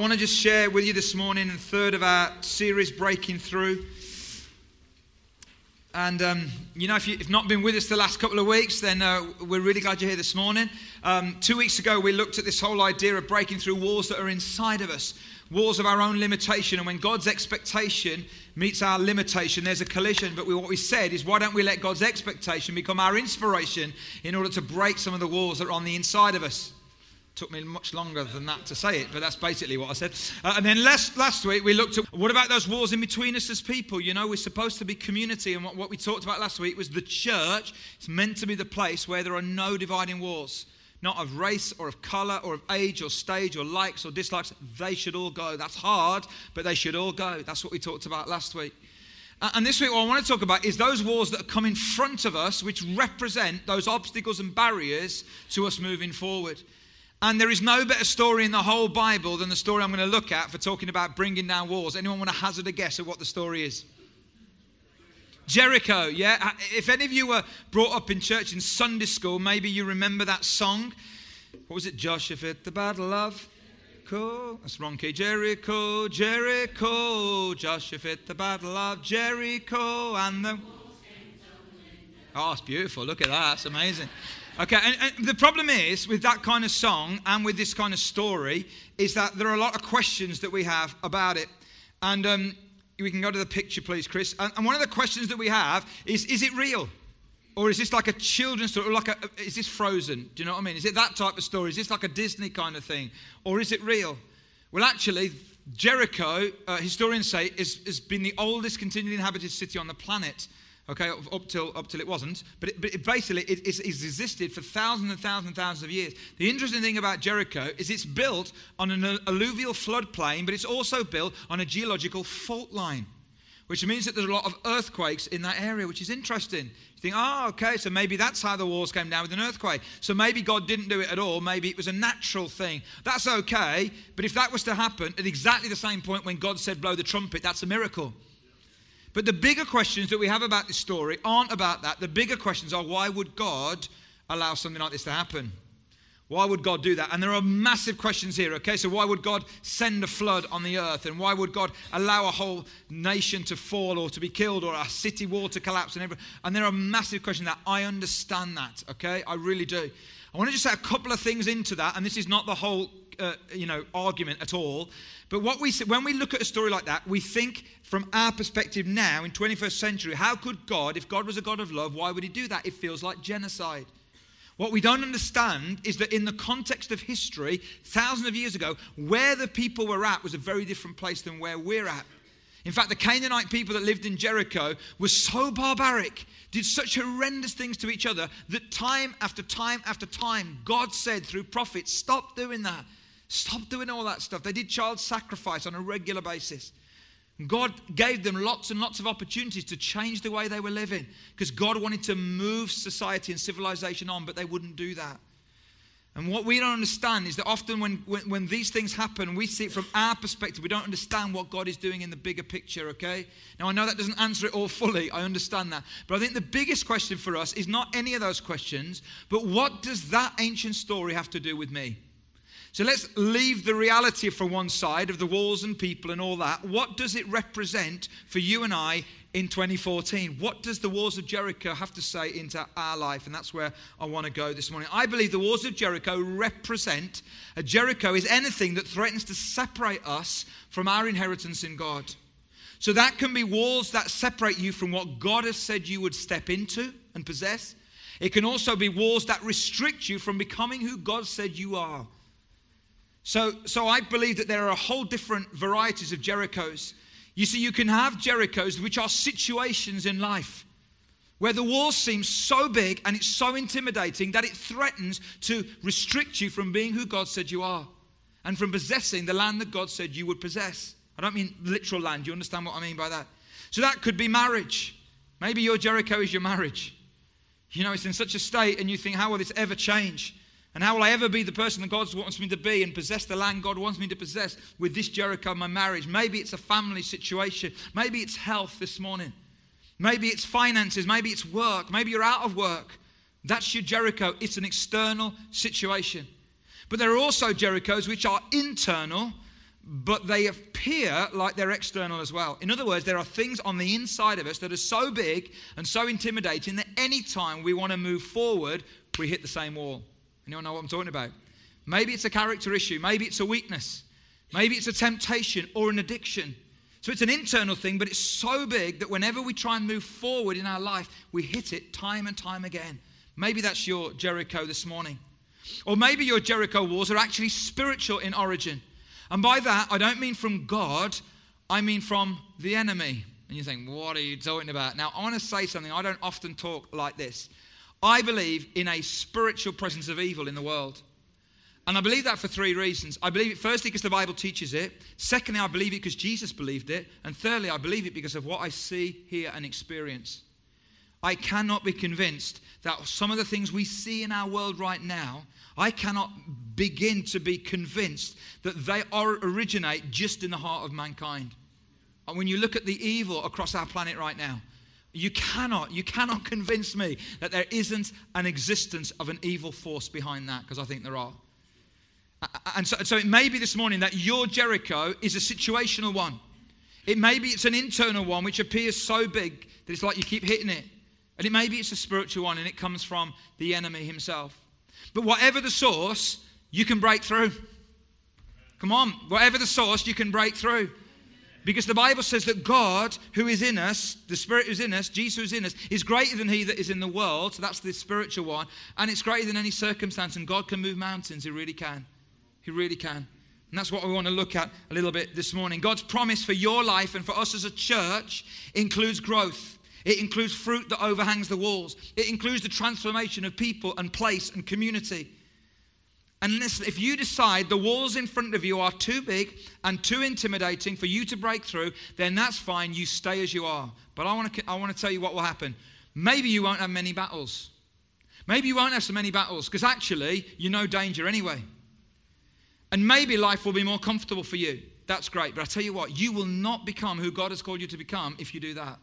I want to just share with you this morning the third of our series, Breaking Through. And, um, you know, if you've not been with us the last couple of weeks, then uh, we're really glad you're here this morning. Um, two weeks ago, we looked at this whole idea of breaking through walls that are inside of us, walls of our own limitation. And when God's expectation meets our limitation, there's a collision. But we, what we said is, why don't we let God's expectation become our inspiration in order to break some of the walls that are on the inside of us? Took me much longer than that to say it, but that's basically what I said. Uh, and then last, last week we looked at what about those walls in between us as people? You know, we're supposed to be community, and what, what we talked about last week was the church. It's meant to be the place where there are no dividing walls, not of race or of color or of age or stage or likes or dislikes. They should all go. That's hard, but they should all go. That's what we talked about last week. And this week, what I want to talk about is those walls that come in front of us, which represent those obstacles and barriers to us moving forward. And there is no better story in the whole Bible than the story I'm going to look at for talking about bringing down walls. Anyone want to hazard a guess at what the story is? Jericho, yeah? Uh, if any of you were brought up in church in Sunday school, maybe you remember that song. What was it? Joshua fit the battle of Jericho. That's wrong key. Jericho, Jericho. Joshua fit the battle of Jericho. And the. Oh, it's beautiful. Look at that. It's amazing. Okay, and, and, the problem is with that kind of song and with this kind of story is that there are a lot of questions that we have about it. And um, we can go to the picture, please, Chris. And, and, one of the questions that we have is is it real? Or is this like a children's story? Or like a, is this frozen? Do you know what I mean? Is it that type of story? Is this like a Disney kind of thing? Or is it real? Well, actually, Jericho, uh, historians say, is, has been the oldest continually inhabited city on the planet okay, up till, up till it wasn't. But, it, but it basically, it, it's, it's, existed for thousands and thousands and thousands of years. The interesting thing about Jericho is it's built on an alluvial floodplain, but it's also built on a geological fault line, which means that there's a lot of earthquakes in that area, which is interesting. You think, oh, okay, so maybe that's how the walls came down with an earthquake. So maybe God didn't do it at all. Maybe it was a natural thing. That's okay. But if that was to happen at exactly the same point when God said, blow the trumpet, that's a miracle. But the bigger questions that we have about this story aren't about that. The bigger questions are why would God allow something like this to happen? Why would God do that? And there are massive questions here, okay? So, why would God send a flood on the earth? And why would God allow a whole nation to fall or to be killed or a city wall to collapse? And, everything? and there are massive questions that I understand that, okay? I really do. I want to just say a couple of things into that, and this is not the whole, uh, you know, argument at all. But what we when we look at a story like that, we think from our perspective now in 21st century, how could God, if God was a God of love, why would he do that? It feels like genocide. What we don't understand is that in the context of history, thousands of years ago, where the people were at was a very different place than where we're at. In fact, the Canaanite people that lived in Jericho were so barbaric, did such horrendous things to each other, that time after time after time, God said through prophets, Stop doing that. Stop doing all that stuff. They did child sacrifice on a regular basis. God gave them lots and lots of opportunities to change the way they were living because God wanted to move society and civilization on, but they wouldn't do that. And what we don't understand is that often when, when, when, these things happen, we see it from our perspective, we don't understand what God is doing in the bigger picture, okay? Now, I know that doesn't answer it all fully, I understand that. But I think the biggest question for us is not any of those questions, but what does that ancient story have to do with me? So let's leave the reality for one side of the walls and people and all that. What does it represent for you and I in 2014? What does the walls of Jericho have to say into our life? And that's where I want to go this morning. I believe the walls of Jericho represent a Jericho is anything that threatens to separate us from our inheritance in God. So that can be walls that separate you from what God has said you would step into and possess. It can also be walls that restrict you from becoming who God said you are. So, so I believe that there are a whole different varieties of Jerichos. You see, you can have Jerichos which are situations in life where the wall seems so big and it's so intimidating that it threatens to restrict you from being who God said you are and from possessing the land that God said you would possess. I don't mean literal land, you understand what I mean by that? So that could be marriage. Maybe your Jericho is your marriage. You know, it's in such a state, and you think, how will this ever change? And how will I ever be the person that God wants me to be and possess the land God wants me to possess with this Jericho, my marriage? Maybe it's a family situation. Maybe it's health this morning. Maybe it's finances. Maybe it's work. Maybe you're out of work. That's your Jericho. It's an external situation. But there are also Jerichos which are internal but they appear like they're external as well. In other words, there are things on the inside of us that are so big and so intimidating that anytime we want to move forward, we hit the same wall. Anyone know what I'm talking about? Maybe it's a character issue, maybe it's a weakness, maybe it's a temptation or an addiction. So it's an internal thing, but it's so big that whenever we try and move forward in our life, we hit it time and time again. Maybe that's your Jericho this morning. Or maybe your Jericho walls are actually spiritual in origin. And by that, I don't mean from God, I mean from the enemy. And you think, what are you talking about? Now, I want to say something. I don't often talk like this. I believe in a spiritual presence of evil in the world. And I believe that for three reasons. I believe it firstly because the Bible teaches it. Secondly, I believe it because Jesus believed it. And thirdly, I believe it because of what I see, hear, and experience. I cannot be convinced that some of the things we see in our world right now, I cannot begin to be convinced that they are, originate just in the heart of mankind. And when you look at the evil across our planet right now, you cannot, you cannot convince me that there isn't an existence of an evil force behind that, because I think there are. And so, so it may be this morning that your Jericho is a situational one. It may be it's an internal one which appears so big that it's like you keep hitting it. And it may be it's a spiritual one and it comes from the enemy himself. But whatever the source, you can break through. Come on, whatever the source, you can break through. Because the Bible says that God, who is in us, the Spirit who's in us, Jesus who's in us, is greater than he that is in the world. So that's the spiritual one. And it's greater than any circumstance. And God can move mountains. He really can. He really can. And that's what we want to look at a little bit this morning. God's promise for your life and for us as a church includes growth. It includes fruit that overhangs the walls. It includes the transformation of people and place and community. And listen, if you decide the walls in front of you are too big and too intimidating for you to break through, then that's fine. You stay as you are. But I want to, I want to tell you what will happen. Maybe you won't have many battles. Maybe you won't have so many battles because actually you know danger anyway. And maybe life will be more comfortable for you. That's great. But I tell you what, you will not become who God has called you to become if you do that.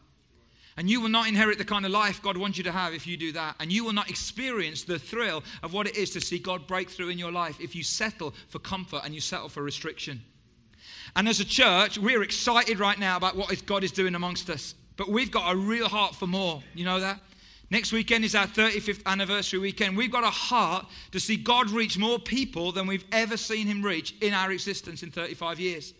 And you will not inherit the kind of life God wants you to have if you do that. And you will not experience the thrill of what it is to see God break through in your life if you settle for comfort and you settle for restriction. And as a church, we're excited right now about what God is doing amongst us. But we've got a real heart for more. You know that? Next weekend is our 35th anniversary weekend. We've got a heart to see God reach more people than we've ever seen him reach in our existence in 35 years.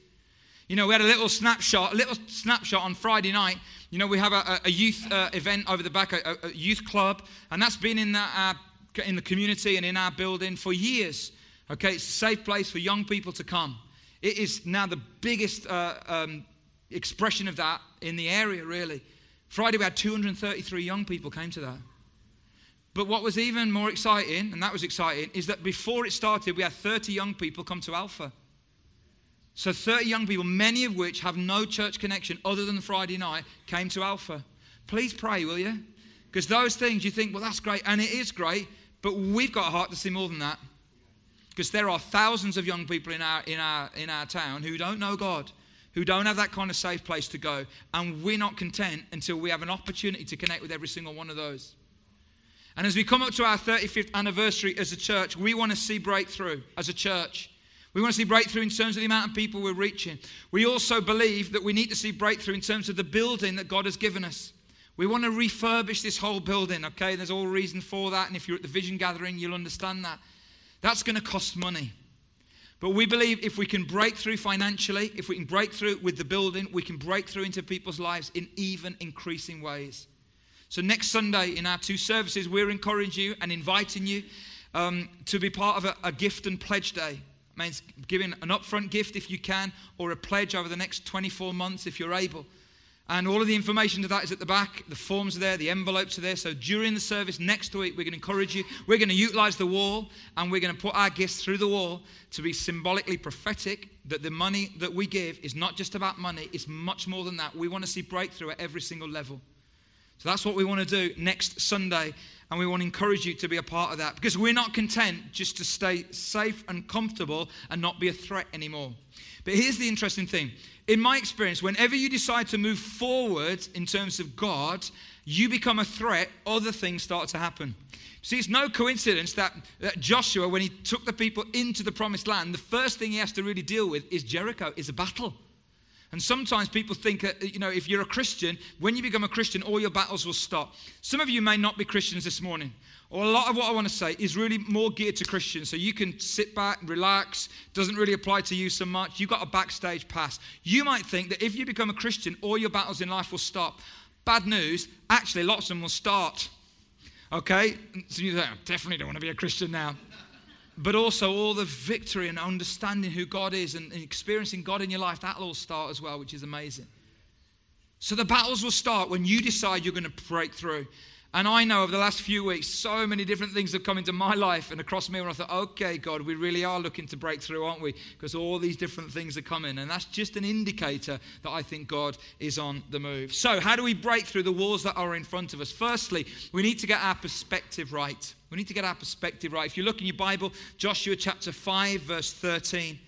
You know, we had a little snapshot, a little snapshot on Friday night. You know, we have a, a youth uh, event over the back, a, a, youth club, and that's been in the, uh, in the community and in our building for years. Okay, it's a safe place for young people to come. It is now the biggest uh, um, expression of that in the area, really. Friday, we had 233 young people came to that. But what was even more exciting, and that was exciting, is that before it started, we had 30 young people come to Alpha. So 30 young people, many of which have no church connection other than Friday night, came to Alpha. Please pray, will you? Because those things you think, well, that's great, and it is great, but we've got a heart to see more than that. Because there are thousands of young people in our, in, our, in our town who don't know God who don't have that kind of safe place to go. And we're not content until we have an opportunity to connect with every single one of those. And as we come up to our 35th anniversary as a church, we want to see breakthrough as a church. We want to see breakthrough in terms of the amount of people we're reaching. We also believe that we need to see breakthrough in terms of the building that God has given us. We want to refurbish this whole building, okay? There's all reason for that. And if you're at the vision gathering, you'll understand that. That's going to cost money. But we believe if we can break through financially, if we can break through with the building, we can break through into people's lives in even increasing ways. So, next Sunday in our two services, we're encouraging you and inviting you um, to be part of a, a gift and pledge day. Means giving an upfront gift if you can, or a pledge over the next 24 months if you're able. And all of the information to that is at the back. The forms are there, the envelopes are there. So during the service next week, we're going to encourage you. We're going to utilize the wall and we're going to put our gifts through the wall to be symbolically prophetic that the money that we give is not just about money, it's much more than that. We want to see breakthrough at every single level. So that's what we want to do next Sunday. And we want to encourage you to be a part of that because we're not content just to stay safe and comfortable and not be a threat anymore. But here's the interesting thing. In my experience, whenever you decide to move forward in terms of God, you become a threat, other things start to happen. See, it's no coincidence that, that, Joshua, when he took the people into the promised land, the first thing he has to really deal with is Jericho, is a battle. And sometimes people think, uh, you know, if you're a Christian, when you become a Christian, all your battles will stop. Some of you may not be Christians this morning. Or a lot of what I want to say is really more geared to Christians. So you can sit back, relax, doesn't really apply to you so much. You've got a backstage pass. You might think that if you become a Christian, all your battles in life will stop. Bad news, actually, lots of them will start. Okay? So you think, I definitely don't want to be a Christian now but also all the victory and understanding who God is and, experiencing God in your life, that'll all start as well, which is amazing. So the battles will start when you decide you're going to break through. And I know over the last few weeks, so many different things have come into my life and across me where I thought, okay, God, we really are looking to break through, aren't we? Because all these different things are coming. And that's just an indicator that I think God is on the move. So, how do we break through the walls that are in front of us? Firstly, we need to get our perspective right. We need to get our perspective right. If you look in your Bible, Joshua chapter 5, verse 13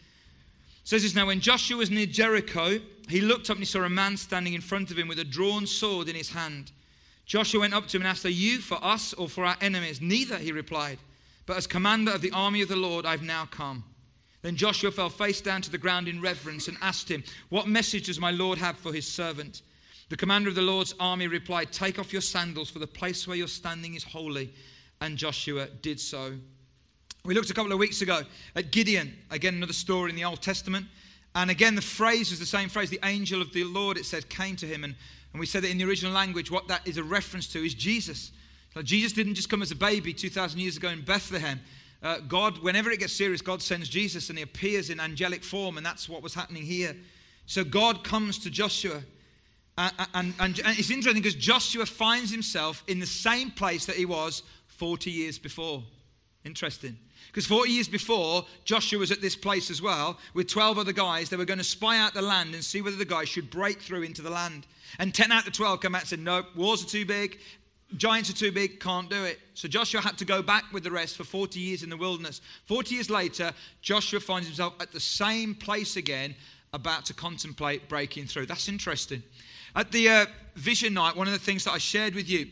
says this now when Joshua was near Jericho, he looked up and he saw a man standing in front of him with a drawn sword in his hand. Joshua went up to him and asked, Are you for us or for our enemies? Neither, he replied, but as commander of the army of the Lord, I've now come. Then Joshua fell face down to the ground in reverence and asked him, What message does my Lord have for his servant? The commander of the Lord's army replied, Take off your sandals, for the place where you're standing is holy. And Joshua did so. We looked a couple of weeks ago at Gideon, again, another story in the Old Testament. And again, the phrase is the same phrase. The angel of the Lord, it said, came to him and and we said that in the original language, what that is a reference to is Jesus. Jesus didn't just come as a baby 2,000 years ago in Bethlehem. Uh, God, whenever it gets serious, God sends Jesus and he appears in angelic form, and that's what was happening here. So God comes to Joshua. And, and, and, and it's interesting because Joshua finds himself in the same place that he was 40 years before. Interesting. Because 40 years before, Joshua was at this place as well with 12 other guys. They were going to spy out the land and see whether the guys should break through into the land. And 10 out of 12 come out and said, No, wars are too big. Giants are too big, can't do it. So Joshua had to go back with the rest for 40 years in the wilderness. 40 years later, Joshua finds himself at the same place again, about to contemplate breaking through. That's interesting. At the uh, vision night, one of the things that I shared with you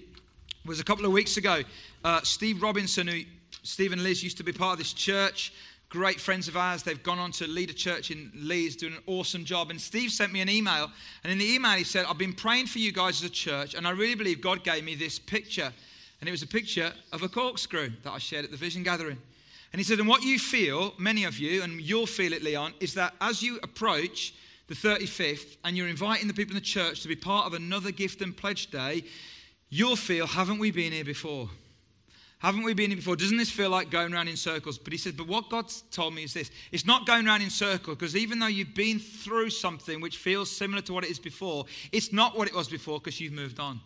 was a couple of weeks ago. Uh, Steve Robinson, who Steve and Liz used to be part of this church, great friends of ours. They've gone on to lead a church in Leeds, doing an awesome job. And Steve sent me an email. And in the email, he said, I've been praying for you guys as a church, and I really believe God gave me this picture. And it was a picture of a corkscrew that I shared at the vision gathering. And he said, And what you feel, many of you, and you'll feel it, Leon, is that as you approach the 35th and you're inviting the people in the church to be part of another gift and pledge day, you'll feel, Haven't we been here before? Haven't we been here before? Doesn't this feel like going around in circles? But he said, But what God's told me is this it's not going around in circles because even though you've been through something which feels similar to what it is before, it's not what it was before because you've moved on.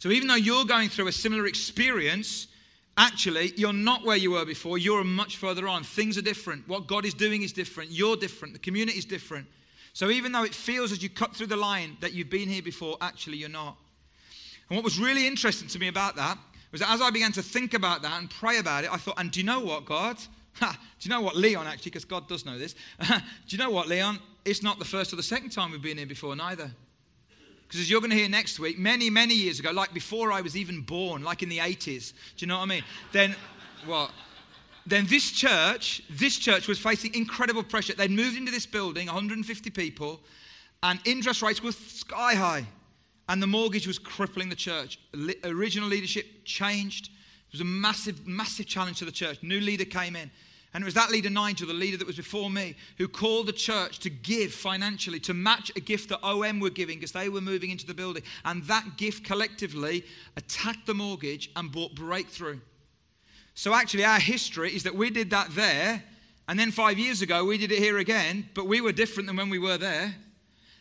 So even though you're going through a similar experience, actually, you're not where you were before. You're much further on. Things are different. What God is doing is different. You're different. The community is different. So even though it feels as you cut through the line that you've been here before, actually, you're not. And what was really interesting to me about that was that as I began to think about that and pray about it, I thought, and do you know what, God? Ha, do you know what, Leon, actually, because God does know this. do you know what, Leon? It's not the first or the second time we've been here before, neither. Because as you're going to hear next week, many, many years ago, like before I was even born, like in the 80s, do you know what I mean? Then, what? Then this church, this church was facing incredible pressure. They'd moved into this building, 150 people, and interest rates were sky high. And the mortgage was crippling the church. original leadership changed. It was a massive, massive challenge to the church. New leader came in. And it was that leader, Nigel, the leader that was before me, who called the church to give financially, to match a gift that OM were giving because they were moving into the building. And that gift collectively attacked the mortgage and brought breakthrough. So actually, our history is that we did that there. And then five years ago, we did it here again, but we were different than when we were there.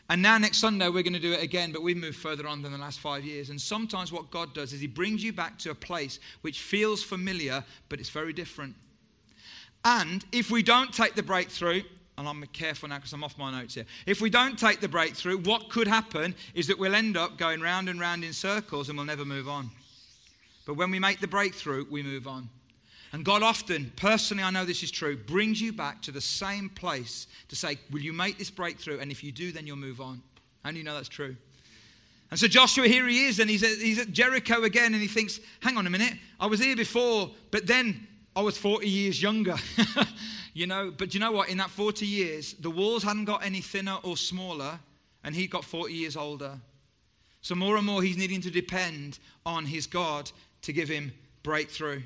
And now, next Sunday, we're going to do it again, but we've moved further on than the last five years. And sometimes, what God does is He brings you back to a place which feels familiar, but it's very different. And if we don't take the breakthrough, and I'm careful now because I'm off my notes here. If we don't take the breakthrough, what could happen is that we'll end up going round and round in circles and we'll never move on. But when we make the breakthrough, we move on. And God often, personally, I know this is true, brings you back to the same place to say, Will you make this breakthrough? And if you do, then you'll move on. Do you know that's true? And so Joshua, here he is, and he's at, he's at Jericho again, and he thinks, Hang on a minute, I was here before, but then I was 40 years younger. you know, but you know what? In that 40 years, the walls hadn't got any thinner or smaller, and he got 40 years older. So more and more, he's needing to depend on his God to give him breakthrough.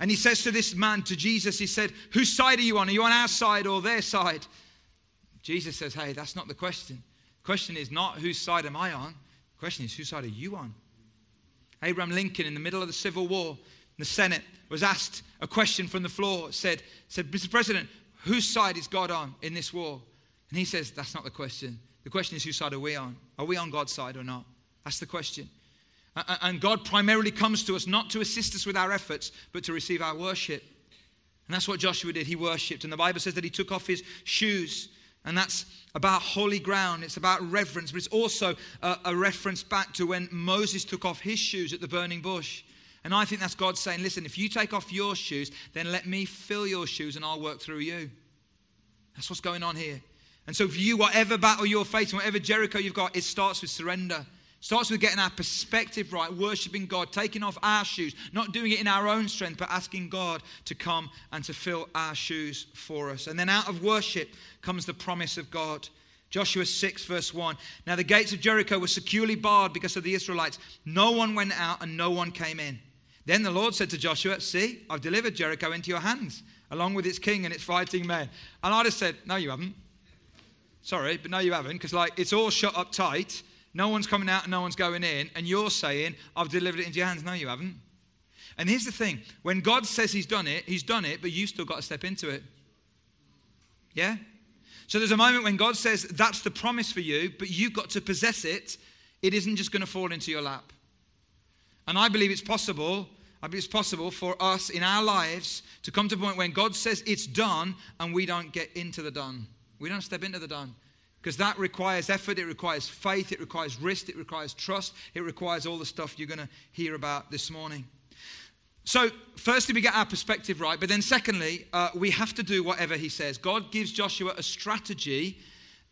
And he says to this man, to Jesus, he said, Whose side are you on? Are you on our side or their side? Jesus says, Hey, that's not the question. The question is not whose side am I on? The question is, whose side are you on? Abraham Lincoln, in the middle of the Civil War, the Senate was asked a question from the floor. Said, said, Mr. President, whose side is God on in this war? And he says, That's not the question. The question is, whose side are we on? Are we on God's side or not? That's the question. And God primarily comes to us not to assist us with our efforts, but to receive our worship. And that's what Joshua did. He worshiped. And the Bible says that he took off his shoes. And that's about holy ground. It's about reverence, but it's also a, a, reference back to when Moses took off his shoes at the burning bush. And I think that's God saying, listen, if you take off your shoes, then let me fill your shoes and I'll work through you. That's what's going on here. And so, for you, whatever battle you're facing, whatever Jericho you've got, it starts with surrender. Starts with getting our perspective right, worshiping God, taking off our shoes, not doing it in our own strength, but asking God to come and to fill our shoes for us. And then out of worship comes the promise of God. Joshua 6, verse 1. Now the gates of Jericho were securely barred because of the Israelites. No one went out and no one came in. Then the Lord said to Joshua, See, I've delivered Jericho into your hands, along with its king and its fighting men. And I just said, No, you haven't. Sorry, but no, you haven't, because like it's all shut up tight no one's coming out and no one's going in, and you're saying, I've delivered it into your hands. No, you haven't. And here's the thing when God says He's done it, He's done it, but you've still got to step into it. Yeah? So there's a moment when God says, That's the promise for you, but you've got to possess it. It isn't just going to fall into your lap. And I believe it's possible. I believe it's possible for us in our lives to come to a point when God says it's done and we don't get into the done. We don't step into the done. Because that requires effort, it requires faith, it requires risk, it requires trust, it requires all the stuff you're going to hear about this morning. So, firstly, we get our perspective right, but then, secondly, uh, we have to do whatever he says. God gives Joshua a strategy,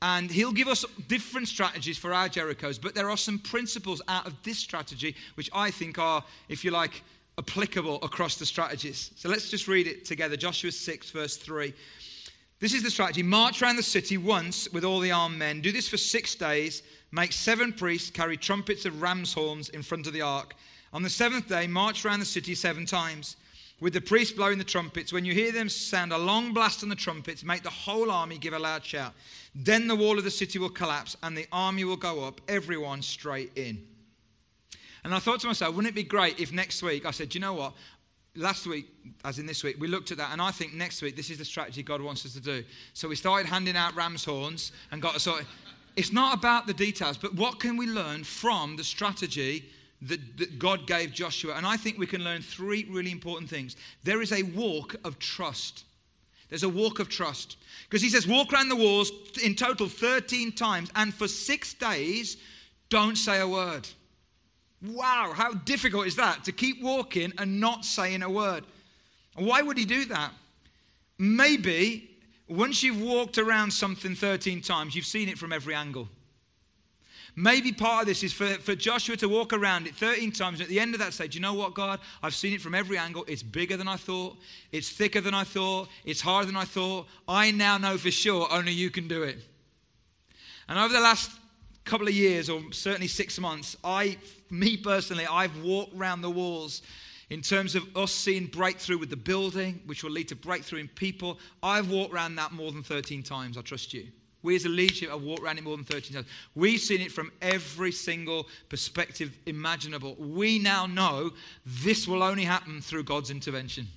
and he'll give us different strategies for our Jerichos, but there are some principles out of this strategy which I think are, if you like, applicable across the strategies. So, let's just read it together Joshua 6, verse 3. This is the strategy march around the city once with all the armed men. Do this for six days. Make seven priests carry trumpets of ram's horns in front of the ark. On the seventh day, march around the city seven times. With the priests blowing the trumpets, when you hear them sound a long blast on the trumpets, make the whole army give a loud shout. Then the wall of the city will collapse and the army will go up, everyone straight in. And I thought to myself, wouldn't it be great if next week I said, you know what? Last week, as in this week, we looked at that, and I think next week this is the strategy God wants us to do. So we started handing out ram's horns and got a sort of. It's not about the details, but what can we learn from the strategy that, that God gave Joshua? And I think we can learn three really important things. There is a walk of trust. There's a walk of trust. Because he says, walk around the walls in total 13 times, and for six days, don't say a word. Wow, how difficult is that to keep walking and not saying a word? Why would he do that? Maybe once you've walked around something 13 times, you've seen it from every angle. Maybe part of this is for, for Joshua to walk around it 13 times. At the end of that, say, Do you know what, God? I've seen it from every angle. It's bigger than I thought. It's thicker than I thought. It's harder than I thought. I now know for sure only you can do it. And over the last couple of years, or certainly six months, I, me personally, I've walked around the walls in terms of us seeing breakthrough with the building, which will lead to breakthrough in people. I've walked around that more than 13 times, I trust you. We as a leadership have walked around it more than 13 times. We've seen it from every single perspective imaginable. We now know this will only happen through God's intervention.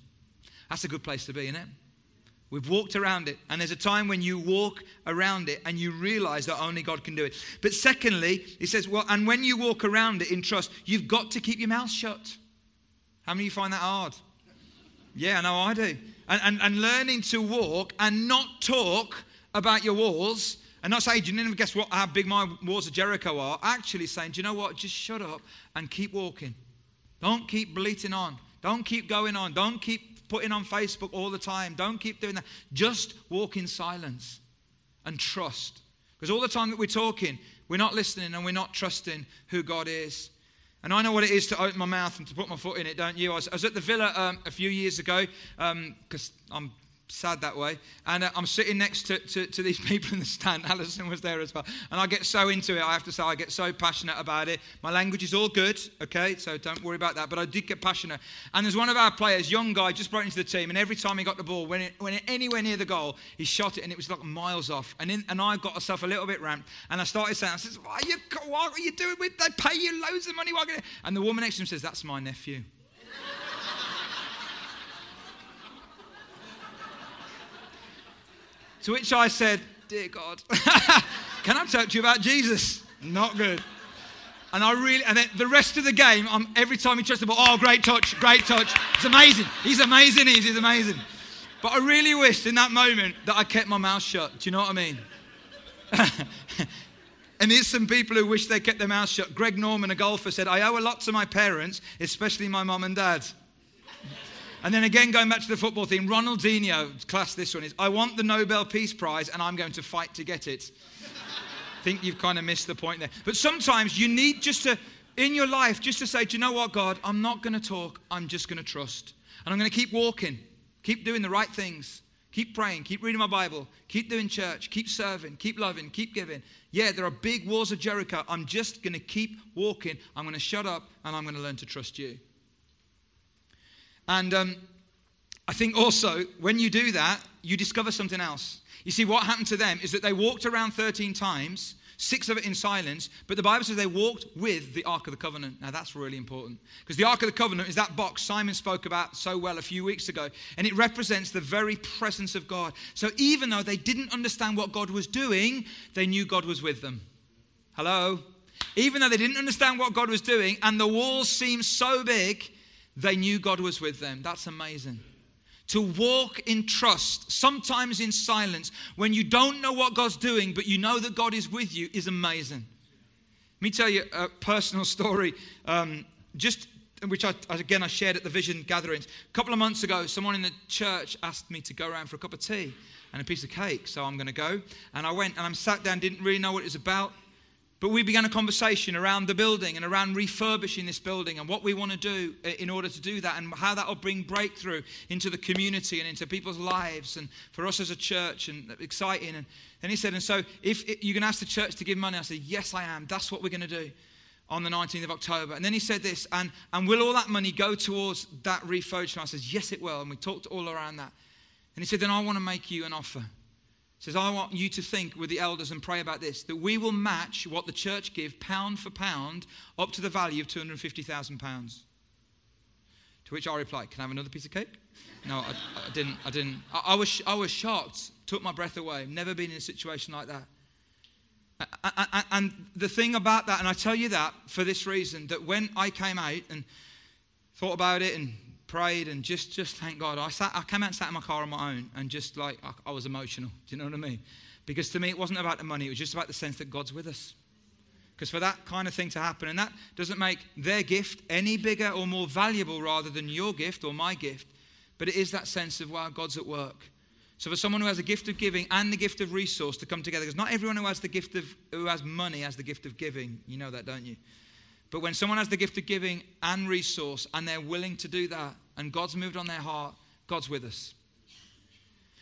That's a good place to be, isn't it? We've walked around it. And there's a time when you walk around it and you realize that only God can do it. But secondly, he says, well, and when you walk around it in trust, you've got to keep your mouth shut. How many of you find that hard? Yeah, I know I do. And, and, and learning to walk and not talk about your walls and not say, do you never guess what, how big my walls of Jericho are? Actually saying, do you know what? Just shut up and keep walking. Don't keep bleating on. Don't keep going on. Don't keep putting on Facebook all the time. Don't keep doing that. Just walk in silence and trust. Because all the time that we're talking, we're not listening and we're not trusting who God is. And I know what it is to open my mouth and to put my foot in it, don't you? I was, I was at the villa um, a few years ago because um, I'm sad that way. And uh, I'm sitting next to, to, to, these people in the stand. Alison was there as well. And I get so into it, I have to say, I get so passionate about it. My language is all good, okay? So don't worry about that. But I did get passionate. And there's one of our players, young guy, just brought into the team. And every time he got the ball, when it, when it anywhere near the goal, he shot it and it was like miles off. And, in, and I got myself a little bit ramped. And I started saying, I says, what are you, what are you doing with They pay you loads of money. And the woman next to him says, that's my nephew. To which I said, Dear God, can I talk to you about Jesus? Not good. And I really, and then the rest of the game, I'm, every time he touched the ball, oh, great touch, great touch. It's amazing. He's amazing. He's, he's amazing. But I really wished in that moment that I kept my mouth shut. Do you know what I mean? and there's some people who wish they kept their mouth shut. Greg Norman, a golfer, said, I owe a lot to my parents, especially my mom and dad. And then again, going back to the football theme, Ronaldinho, class this one is I want the Nobel Peace Prize and I'm going to fight to get it. I think you've kind of missed the point there. But sometimes you need just to, in your life, just to say, do you know what, God? I'm not going to talk, I'm just going to trust. And I'm going to keep walking, keep doing the right things, keep praying, keep reading my Bible, keep doing church, keep serving, keep loving, keep giving. Yeah, there are big walls of Jericho. I'm just going to keep walking. I'm going to shut up and I'm going to learn to trust you. And um, I think also when you do that, you discover something else. You see, what happened to them is that they walked around 13 times, six of it in silence, but the Bible says they walked with the Ark of the Covenant. Now, that's really important because the Ark of the Covenant is that box Simon spoke about so well a few weeks ago, and it represents the very presence of God. So, even though they didn't understand what God was doing, they knew God was with them. Hello? Even though they didn't understand what God was doing, and the walls seemed so big, they knew God was with them. That's amazing. To walk in trust, sometimes in silence, when you don't know what God's doing, but you know that God is with you, is amazing. Let me tell you a personal story, um, just which I, again I shared at the Vision gatherings. A couple of months ago, someone in the church asked me to go around for a cup of tea and a piece of cake, so I'm going to go. And I went and I'm sat down, didn't really know what it was about. But we began a conversation around the building and around refurbishing this building and what we want to do uh, in order to do that and how that will bring breakthrough into the community and into people's lives and for us as a church and exciting. And then he said, and so if you're going to ask the church to give money, I said, yes, I am. That's what we're going to do on the 19th of October. And then he said this, and, and will all that money go towards that refurbishment? I said, yes, it will. And we talked all around that. And he said, then I want to make you an offer says, I want you to think with the elders and pray about this that we will match what the church give pound for pound up to the value of £250,000. To which I replied, Can I have another piece of cake? No, I, I didn't. I didn't. I, I, was, I was shocked, took my breath away. Never been in a situation like that. And the thing about that, and I tell you that for this reason, that when I came out and thought about it and prayed and just just thank God. I sat I came out and sat in my car on my own and just like I, I was emotional. Do you know what I mean? Because to me it wasn't about the money, it was just about the sense that God's with us. Because for that kind of thing to happen, and that doesn't make their gift any bigger or more valuable rather than your gift or my gift, but it is that sense of, wow, God's at work. So for someone who has a gift of giving and the gift of resource to come together, because not everyone who has the gift of who has money has the gift of giving. You know that, don't you? But when someone has the gift of giving and resource and they're willing to do that and God's moved on their heart, God's with us.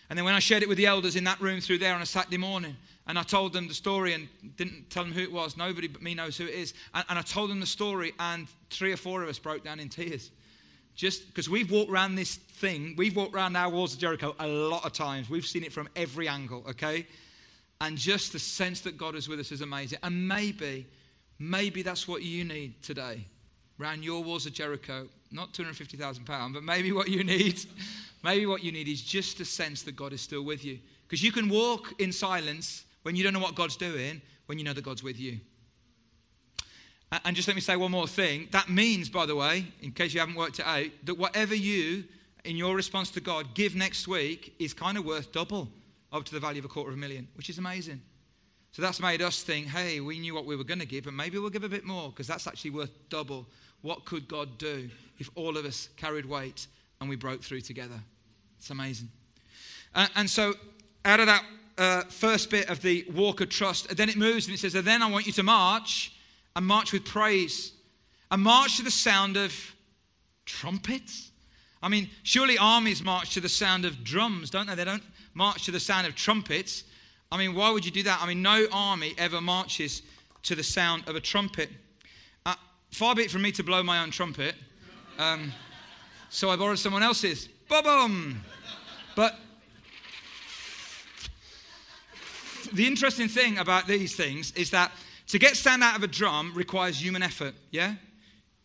And then when I shared it with the elders in that room through there on a Saturday morning, and I told them the story and didn't tell them who it was, nobody but me knows who it is. And, and I told them the story, and three or four of us broke down in tears. Just because we've walked around this thing, we've walked around our walls of Jericho a lot of times. We've seen it from every angle, okay? And just the sense that God is with us is amazing. And maybe Maybe that's what you need today. Around your walls of Jericho, not £250,000, but maybe what you need, maybe what you need is just a sense that God is still with you. Because you can walk in silence when you don't know what God's doing, when you know that God's with you. And just let me say one more thing. That means, by the way, in case you haven't worked it out, that whatever you, in your response to God, give next week is kind of worth double up to the value of a quarter of a million, which is amazing. So that's made us think, hey, we knew what we were going to give, but maybe we'll give a bit more because that's actually worth double. What could God do if all of us carried weight and we broke through together? It's amazing. And so, out of that uh, first bit of the walk of trust, then it moves and it says, then I want you to march and march with praise and march to the sound of trumpets. I mean, surely armies march to the sound of drums, don't they? They don't march to the sound of trumpets. I mean, why would you do that? I mean, no army ever marches to the sound of a trumpet. Uh, far be it from me to blow my own trumpet. Um, so I borrowed someone else's. Boom! But the interesting thing about these things is that to get sound out of a drum requires human effort, yeah?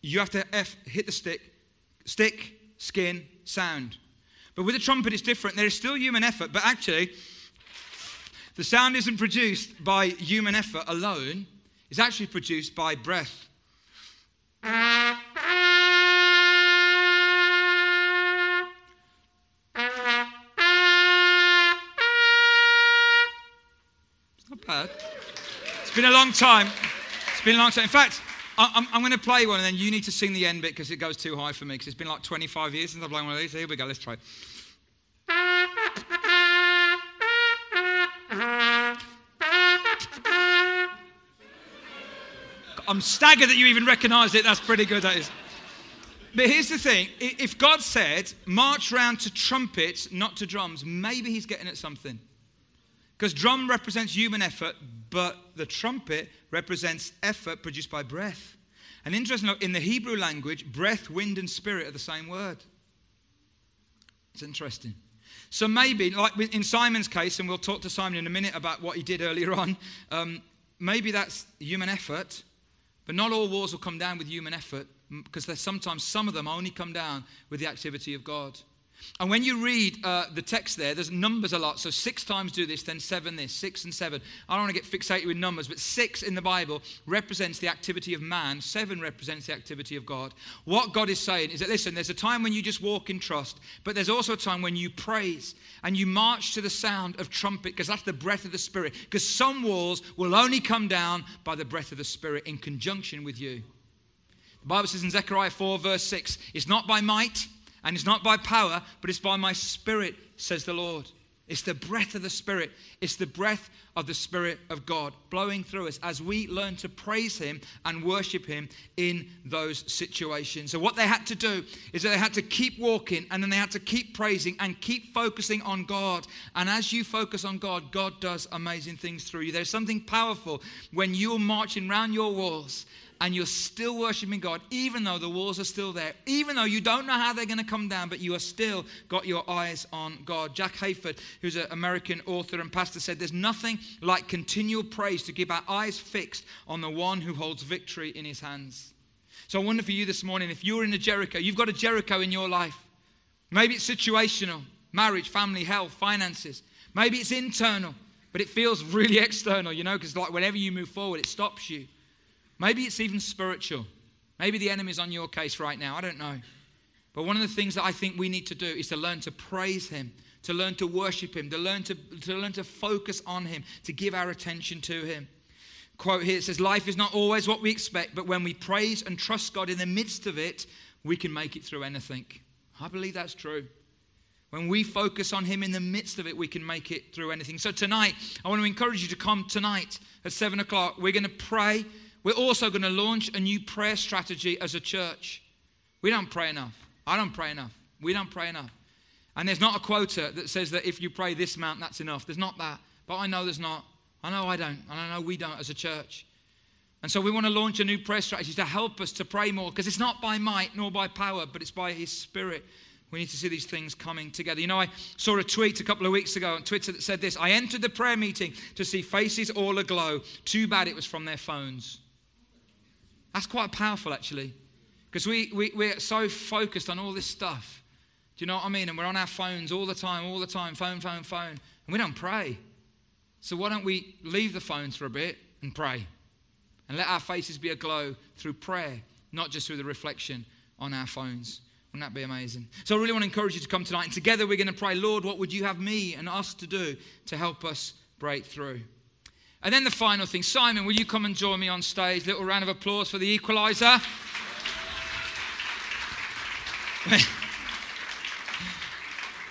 You have to F, hit the stick, stick, skin, sound. But with a trumpet, it's different. There is still human effort, but actually, the sound isn't produced by human effort alone, it's actually produced by breath. It's not bad. It's been a long time. It's been a long time. In fact, I'm, I'm going to play one and then you need to sing the end bit because it goes too high for me because it's been like 25 years since I've played one of these. Here we go, let's try. I'm staggered that you even recognise it. That's pretty good, that is. But here's the thing if God said, march round to trumpets, not to drums, maybe he's getting at something. Because drum represents human effort, but the trumpet represents effort produced by breath. And interestingly, in the Hebrew language, breath, wind, and spirit are the same word. It's interesting. So maybe, like in Simon's case, and we'll talk to Simon in a minute about what he did earlier on, um, maybe that's human effort, but not all wars will come down with human effort because sometimes some of them only come down with the activity of God. And when you read uh, the text there, there's numbers a lot. So six times do this, then seven this, six and seven. I don't want to get fixated with numbers, but six in the Bible represents the activity of man, seven represents the activity of God. What God is saying is that, listen, there's a time when you just walk in trust, but there's also a time when you praise and you march to the sound of trumpet, because that's the breath of the Spirit. Because some walls will only come down by the breath of the Spirit in conjunction with you. The Bible says in Zechariah 4, verse 6, it's not by might and it's not by power, but it's by my spirit, says the Lord. It's the breath of the Spirit. It's the breath of the Spirit of God blowing through us as we learn to praise Him and worship Him in those situations. So, what they had to do is that they had to keep walking and then they had to keep praising and keep focusing on God. And as you focus on God, God does amazing things through you. There's something powerful when you're marching around your walls and you're still worshiping God, even though the walls are still there, even though you don't know how they're going to come down, but you are still got your eyes on God. Jack Hayford, who's an American author and pastor, said, There's nothing like continual praise to keep our eyes fixed on the one who holds victory in his hands. So I wonder for you this morning, if you're in a Jericho, you've got a Jericho in your life. Maybe it's situational marriage, family, health, finances. Maybe it's internal, but it feels really external, you know, because like whenever you move forward, it stops you. Maybe it's even spiritual. Maybe the enemy's on your case right now. I don't know. But one of the things that I think we need to do is to learn to praise Him, to learn to worship Him, to learn to, to learn to focus on Him, to give our attention to Him. Quote here it says, Life is not always what we expect, but when we praise and trust God in the midst of it, we can make it through anything. I believe that's true. When we focus on Him in the midst of it, we can make it through anything. So tonight, I want to encourage you to come tonight at seven o'clock. We're going to pray we're also going to launch a new prayer strategy as a church. We don't pray enough. I don't pray enough. We don't pray enough. And there's not a quota that says that if you pray this amount, that's enough. There's not that. But I know there's not. I know I don't. And I know we don't as a church. And so we want to launch a new prayer strategy to help us to pray more because it's not by might nor by power, but it's by His Spirit. We need to see these things coming together. You know, I saw a tweet a couple of weeks ago on Twitter that said this I entered the prayer meeting to see faces all aglow. Too bad it was from their phones. That's quite powerful, actually, because we, we, we're so focused on all this stuff. Do you know what I mean? And we're on our phones all the time, all the time, phone, phone, phone, and we don't pray. So why don't we leave the phones for a bit and pray? And let our faces be aglow through prayer, not just through the reflection on our phones. Wouldn't that be amazing? So I really want to encourage you to come tonight. And together we're going to pray, Lord, what would you have me and us to do to help us break through? And then the final thing Simon, will you come and join me on stage? Little round of applause for the equalizer.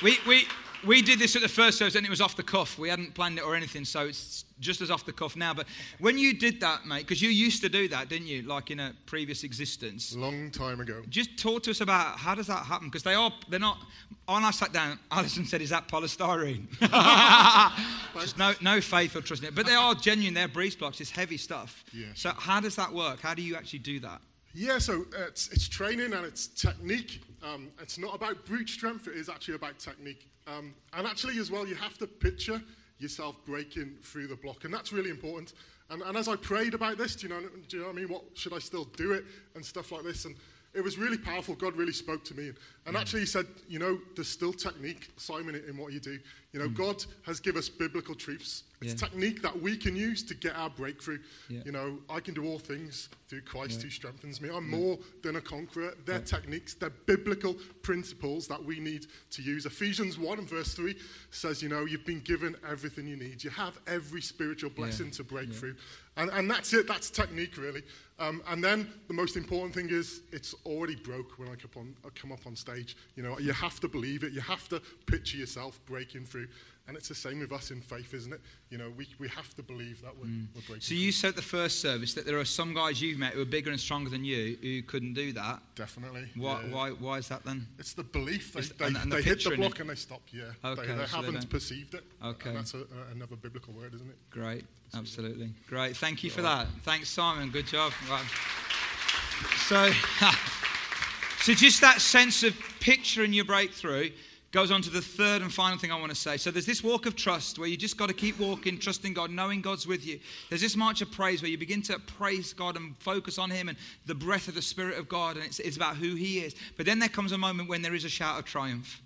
we, we, we did this at the first service and it was off the cuff. We hadn't planned it or anything, so it's just as off the cuff now. But when you did that, mate, because you used to do that, didn't you? Like in a previous existence. Long time ago. Just talk to us about how does that happen? Because they are, they're not. When I sat down, Alison said, "Is that polystyrene?" just no, no faith or trust in it. But they are genuine. They're breeze blocks. It's heavy stuff. Yeah. So how does that work? How do you actually do that? Yeah, so it's, it's training and it's technique. Um, it's not about brute strength, it is actually about technique. Um, and actually, as well, you have to picture yourself breaking through the block, and that's really important. And, and as I prayed about this, do you, know, do you know what I mean? What should I still do it and stuff like this? And it was really powerful. God really spoke to me. And, and actually, He said, you know, there's still technique, Simon, in what you do. You know, God has given us biblical truths. It's Yeah. technique that we can use to get our breakthrough. Yeah. You know, I can do all things through Christ who strengthens me. I'm more than a conqueror. They're techniques, they're biblical principles that we need to use. Ephesians 1 and verse 3 says, you know, you've been given everything you need. You have every spiritual blessing to break through. And, and that's it, that's technique, really. Um, and then the most important thing is it's already broke when I come, on, I come up on stage. You know, you have to believe it. You have to picture yourself breaking through. And it's the same with us in faith, isn't it? You know, we, we have to believe that we're, mm. we're breaking So you said at the first service that there are some guys you've met who are bigger and stronger than you who couldn't do that. Definitely. Why, yeah, why, why is that then? It's the belief. They, It's- they, and- and the hit the block and they stop. Yeah. Okay, they, they so haven't perceived it. Okay. And that's a, a, another biblical word, isn't it? Great, absolutely. Great. Thank you for that. Thanks, Simon. Good job. Right. So, so just that sense of picture picturing your breakthrough goes on to the third and final thing I want to say. So there's this walk of trust where you just got to keep walking, trusting God, knowing God's with you. There's this march of praise where you begin to praise God and focus on Him and the breath of the Spirit of God, and it's, it's about who He is. But then there comes a moment when there is a shout of triumph.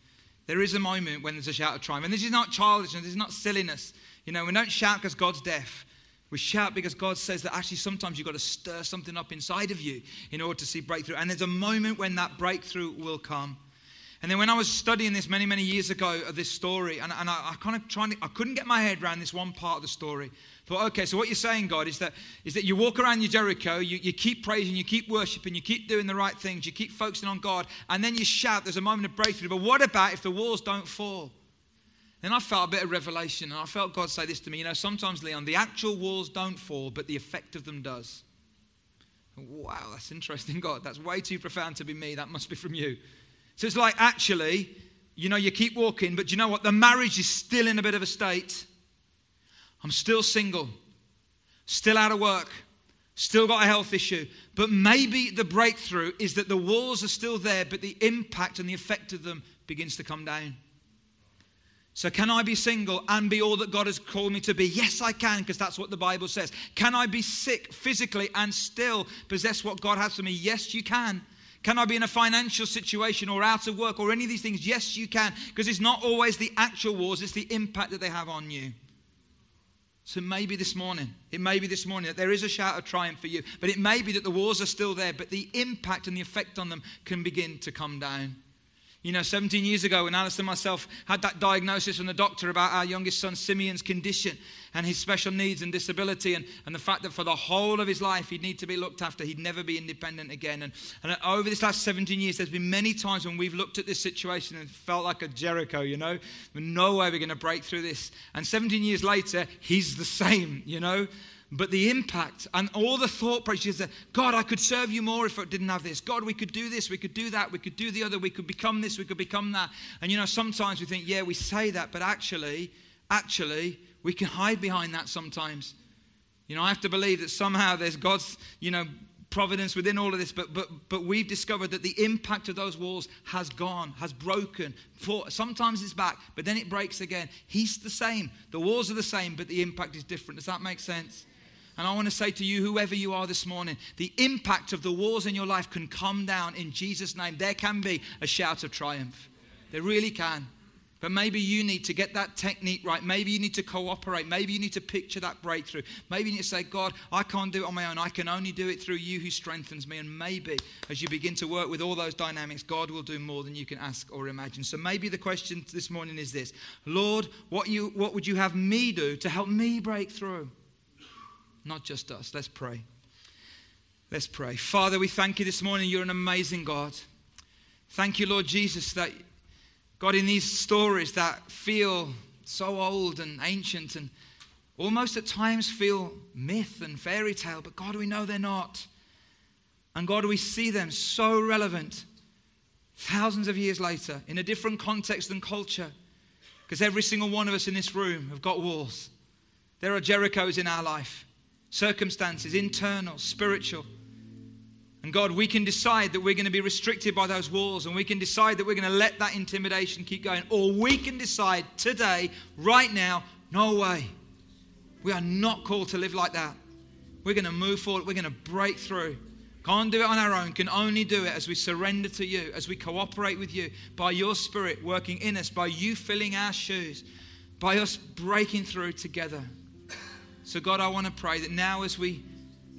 There is a moment when there's a shout of triumph. And this is not childishness, this is not silliness. You know, we don't shout because God's deaf. We shout because God says that actually sometimes you've got to stir something up inside of you in order to see breakthrough. And there's a moment when that breakthrough will come. And then when I was studying this many, many years ago of this story, and, and I, I kind of trying to, I couldn't get my head around this one part of the story. Thought, okay, so what you're saying, God, is that is that you walk around your Jericho, you, you keep praising, you keep worshiping, you keep doing the right things, you keep focusing on God, and then you shout, there's a moment of breakthrough. But what about if the walls don't fall? Then I felt a bit of revelation, and I felt God say this to me. You know, sometimes, Leon, the actual walls don't fall, but the effect of them does. Wow, that's interesting, God. That's way too profound to be me. That must be from you. So it's like, actually, you know, you keep walking, but you know what? The marriage is still in a bit of a state. I'm still single, still out of work, still got a health issue. But maybe the breakthrough is that the walls are still there, but the impact and the effect of them begins to come down. So, can I be single and be all that God has called me to be? Yes, I can, because that's what the Bible says. Can I be sick physically and still possess what God has for me? Yes, you can. Can I be in a financial situation or out of work or any of these things? Yes, you can, because it's not always the actual wars, it's the impact that they have on you. So maybe this morning, it may be this morning that there is a shout of triumph for you, but it may be that the wars are still there, but the impact and the effect on them can begin to come down. You know, 17 years ago, when Alice and myself had that diagnosis from the doctor about our youngest son Simeon's condition and his special needs and disability, and, and the fact that for the whole of his life he'd need to be looked after, he'd never be independent again. And, and over this last 17 years, there's been many times when we've looked at this situation and felt like a Jericho, you know, no way we're going to break through this. And 17 years later, he's the same, you know. But the impact and all the thought processes that God, I could serve you more if I didn't have this. God, we could do this, we could do that, we could do the other, we could become this, we could become that. And you know, sometimes we think, yeah, we say that, but actually, actually, we can hide behind that sometimes. You know, I have to believe that somehow there's God's, you know, providence within all of this, but but but we've discovered that the impact of those walls has gone, has broken. For sometimes it's back, but then it breaks again. He's the same. The walls are the same, but the impact is different. Does that make sense? And I want to say to you, whoever you are this morning, the impact of the walls in your life can come down in Jesus' name. There can be a shout of triumph. There really can. But maybe you need to get that technique right. Maybe you need to cooperate. Maybe you need to picture that breakthrough. Maybe you need to say, God, I can't do it on my own. I can only do it through you who strengthens me. And maybe as you begin to work with all those dynamics, God will do more than you can ask or imagine. So maybe the question this morning is this Lord, what, you, what would you have me do to help me break through? not just us. Let's pray. Let's pray. Father, we thank you this morning. You're an amazing God. Thank you, Lord Jesus, that God, in these stories that feel so old and ancient and almost at times feel myth and fairy tale, but God, we know they're not. And God, we see them so relevant thousands of years later in a different context and culture. Because every single one of us in this room have got walls. There are Jerichos in our life, circumstances, internal, spiritual. And God, we can decide that we're going to be restricted by those walls and we can decide that we're going to let that intimidation keep going. Or we can decide today, right now, no way. We are not called to live like that. We're going to move forward. We're going to break through. Can't do it on our own, can only do it as we surrender to you, as we cooperate with you, by your Spirit working in us, by you filling our shoes, by us breaking through together. So, God, I want to pray that now as we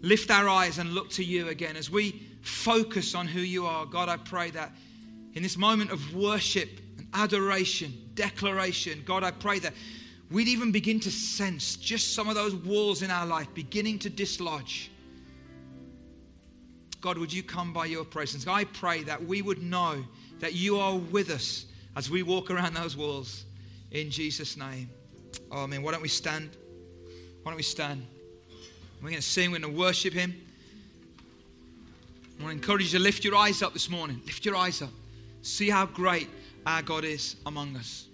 lift our eyes and look to you again, as we focus on who you are, God, I pray that in this moment of worship and adoration, declaration, God, I pray that we'd even begin to sense just some of those walls in our life beginning to dislodge. God, would you come by your presence? I pray that we would know that you are with us as we walk around those walls in Jesus' name. Man, why don't we stand? Why don't we stand? We're going to sing, we're going to worship Him. I want to encourage you to lift your eyes up this morning. Lift your eyes up. See how great our God is among us.